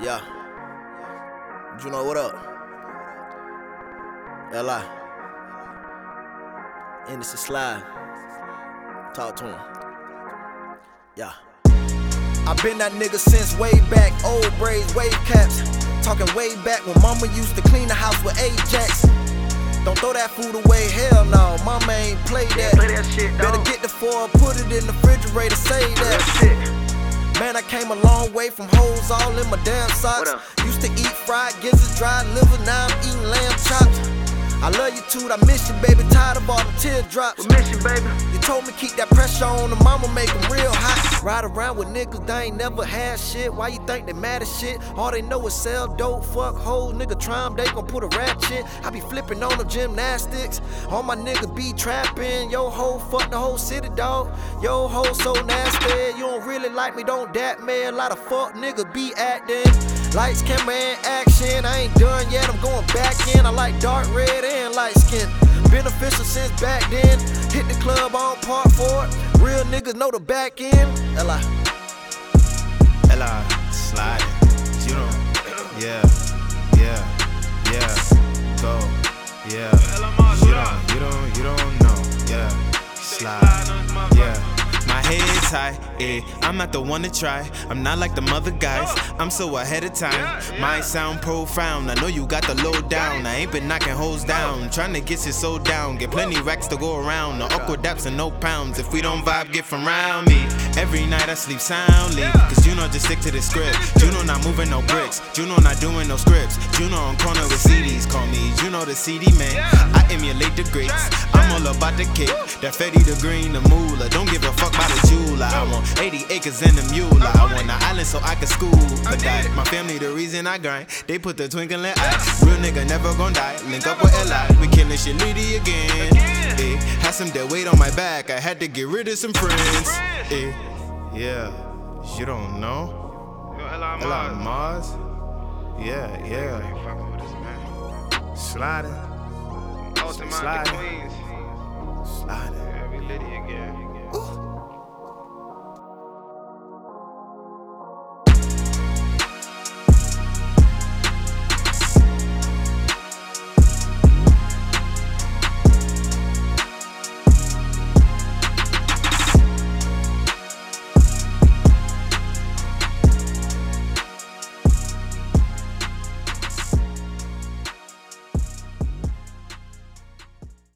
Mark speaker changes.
Speaker 1: Yeah. You know what up? L.I. Innocent Slide. Talk to him. Yeah. i been that nigga since way back. Old braids, wave caps. Talking way back when mama used to clean the house with Ajax. Don't throw that food away, hell no. Mama ain't play that.
Speaker 2: Play that shit,
Speaker 1: Better get the four, put it in the refrigerator, save that.
Speaker 2: Real shit.
Speaker 1: Man, I came a long way from hoes all in my damn socks. Used to eat fried gizzards, dried liver, now I'm eating lamb chops. I love you too, I miss you, baby. Tired of all the teardrops.
Speaker 2: We miss you, baby.
Speaker 1: You told me keep that pressure on the mama, make 'em real hot. Ride around with niggas, they ain't never had shit. Why you think they mad as shit? All they know is sell dope, fuck hoes. Nigga try 'em, they gon' put a ratchet. I be flipping on the gymnastics. All my niggas be trapping. Yo ho, fuck the whole city, dog. Yo ho, so nasty. You don't really like me, don't dat me. A lot of fuck niggas be acting. Lights, camera, and action. I ain't done yet, I'm going back in. I like dark red and light skin. Beneficial since back then. Hit the club on part for it. Real niggas know the back end. L.I.
Speaker 3: Ella slide it. You don't. Yeah, yeah, yeah. Go. Yeah. You don't. You don't. You don't know. Yeah. Slide. Yeah. My head's high, eh? I'm not the one to try. I'm not like the other guys. I'm so ahead of time. Might sound profound. I know you got the low down. I ain't been knocking hoes down. Trying to get shit so down. Get plenty racks to go around. No awkward daps and no pounds. If we don't vibe, get from round me. Every night I sleep soundly. Cause you know just stick to the script. Juno not moving no bricks. Juno not doing no scripts. Juno on corner with CDs. Call me Juno the CD man. I emulate the greats. I'm all about the cake. That Fetty, the green, the moolah. Don't give a fuck about the jeweler. I want 80 acres and a mule. I want an island so I can school. But my family, the reason I grind. They put the twinkle in eyes. Real nigga never gon' die. Link up with Li. We killing shit litty again. Eh, had some dead weight on my back. I had to get rid of some friends. Eh, yeah, you don't know. Ella Mars. Yeah, yeah. Sliding. Sliding. Sliding.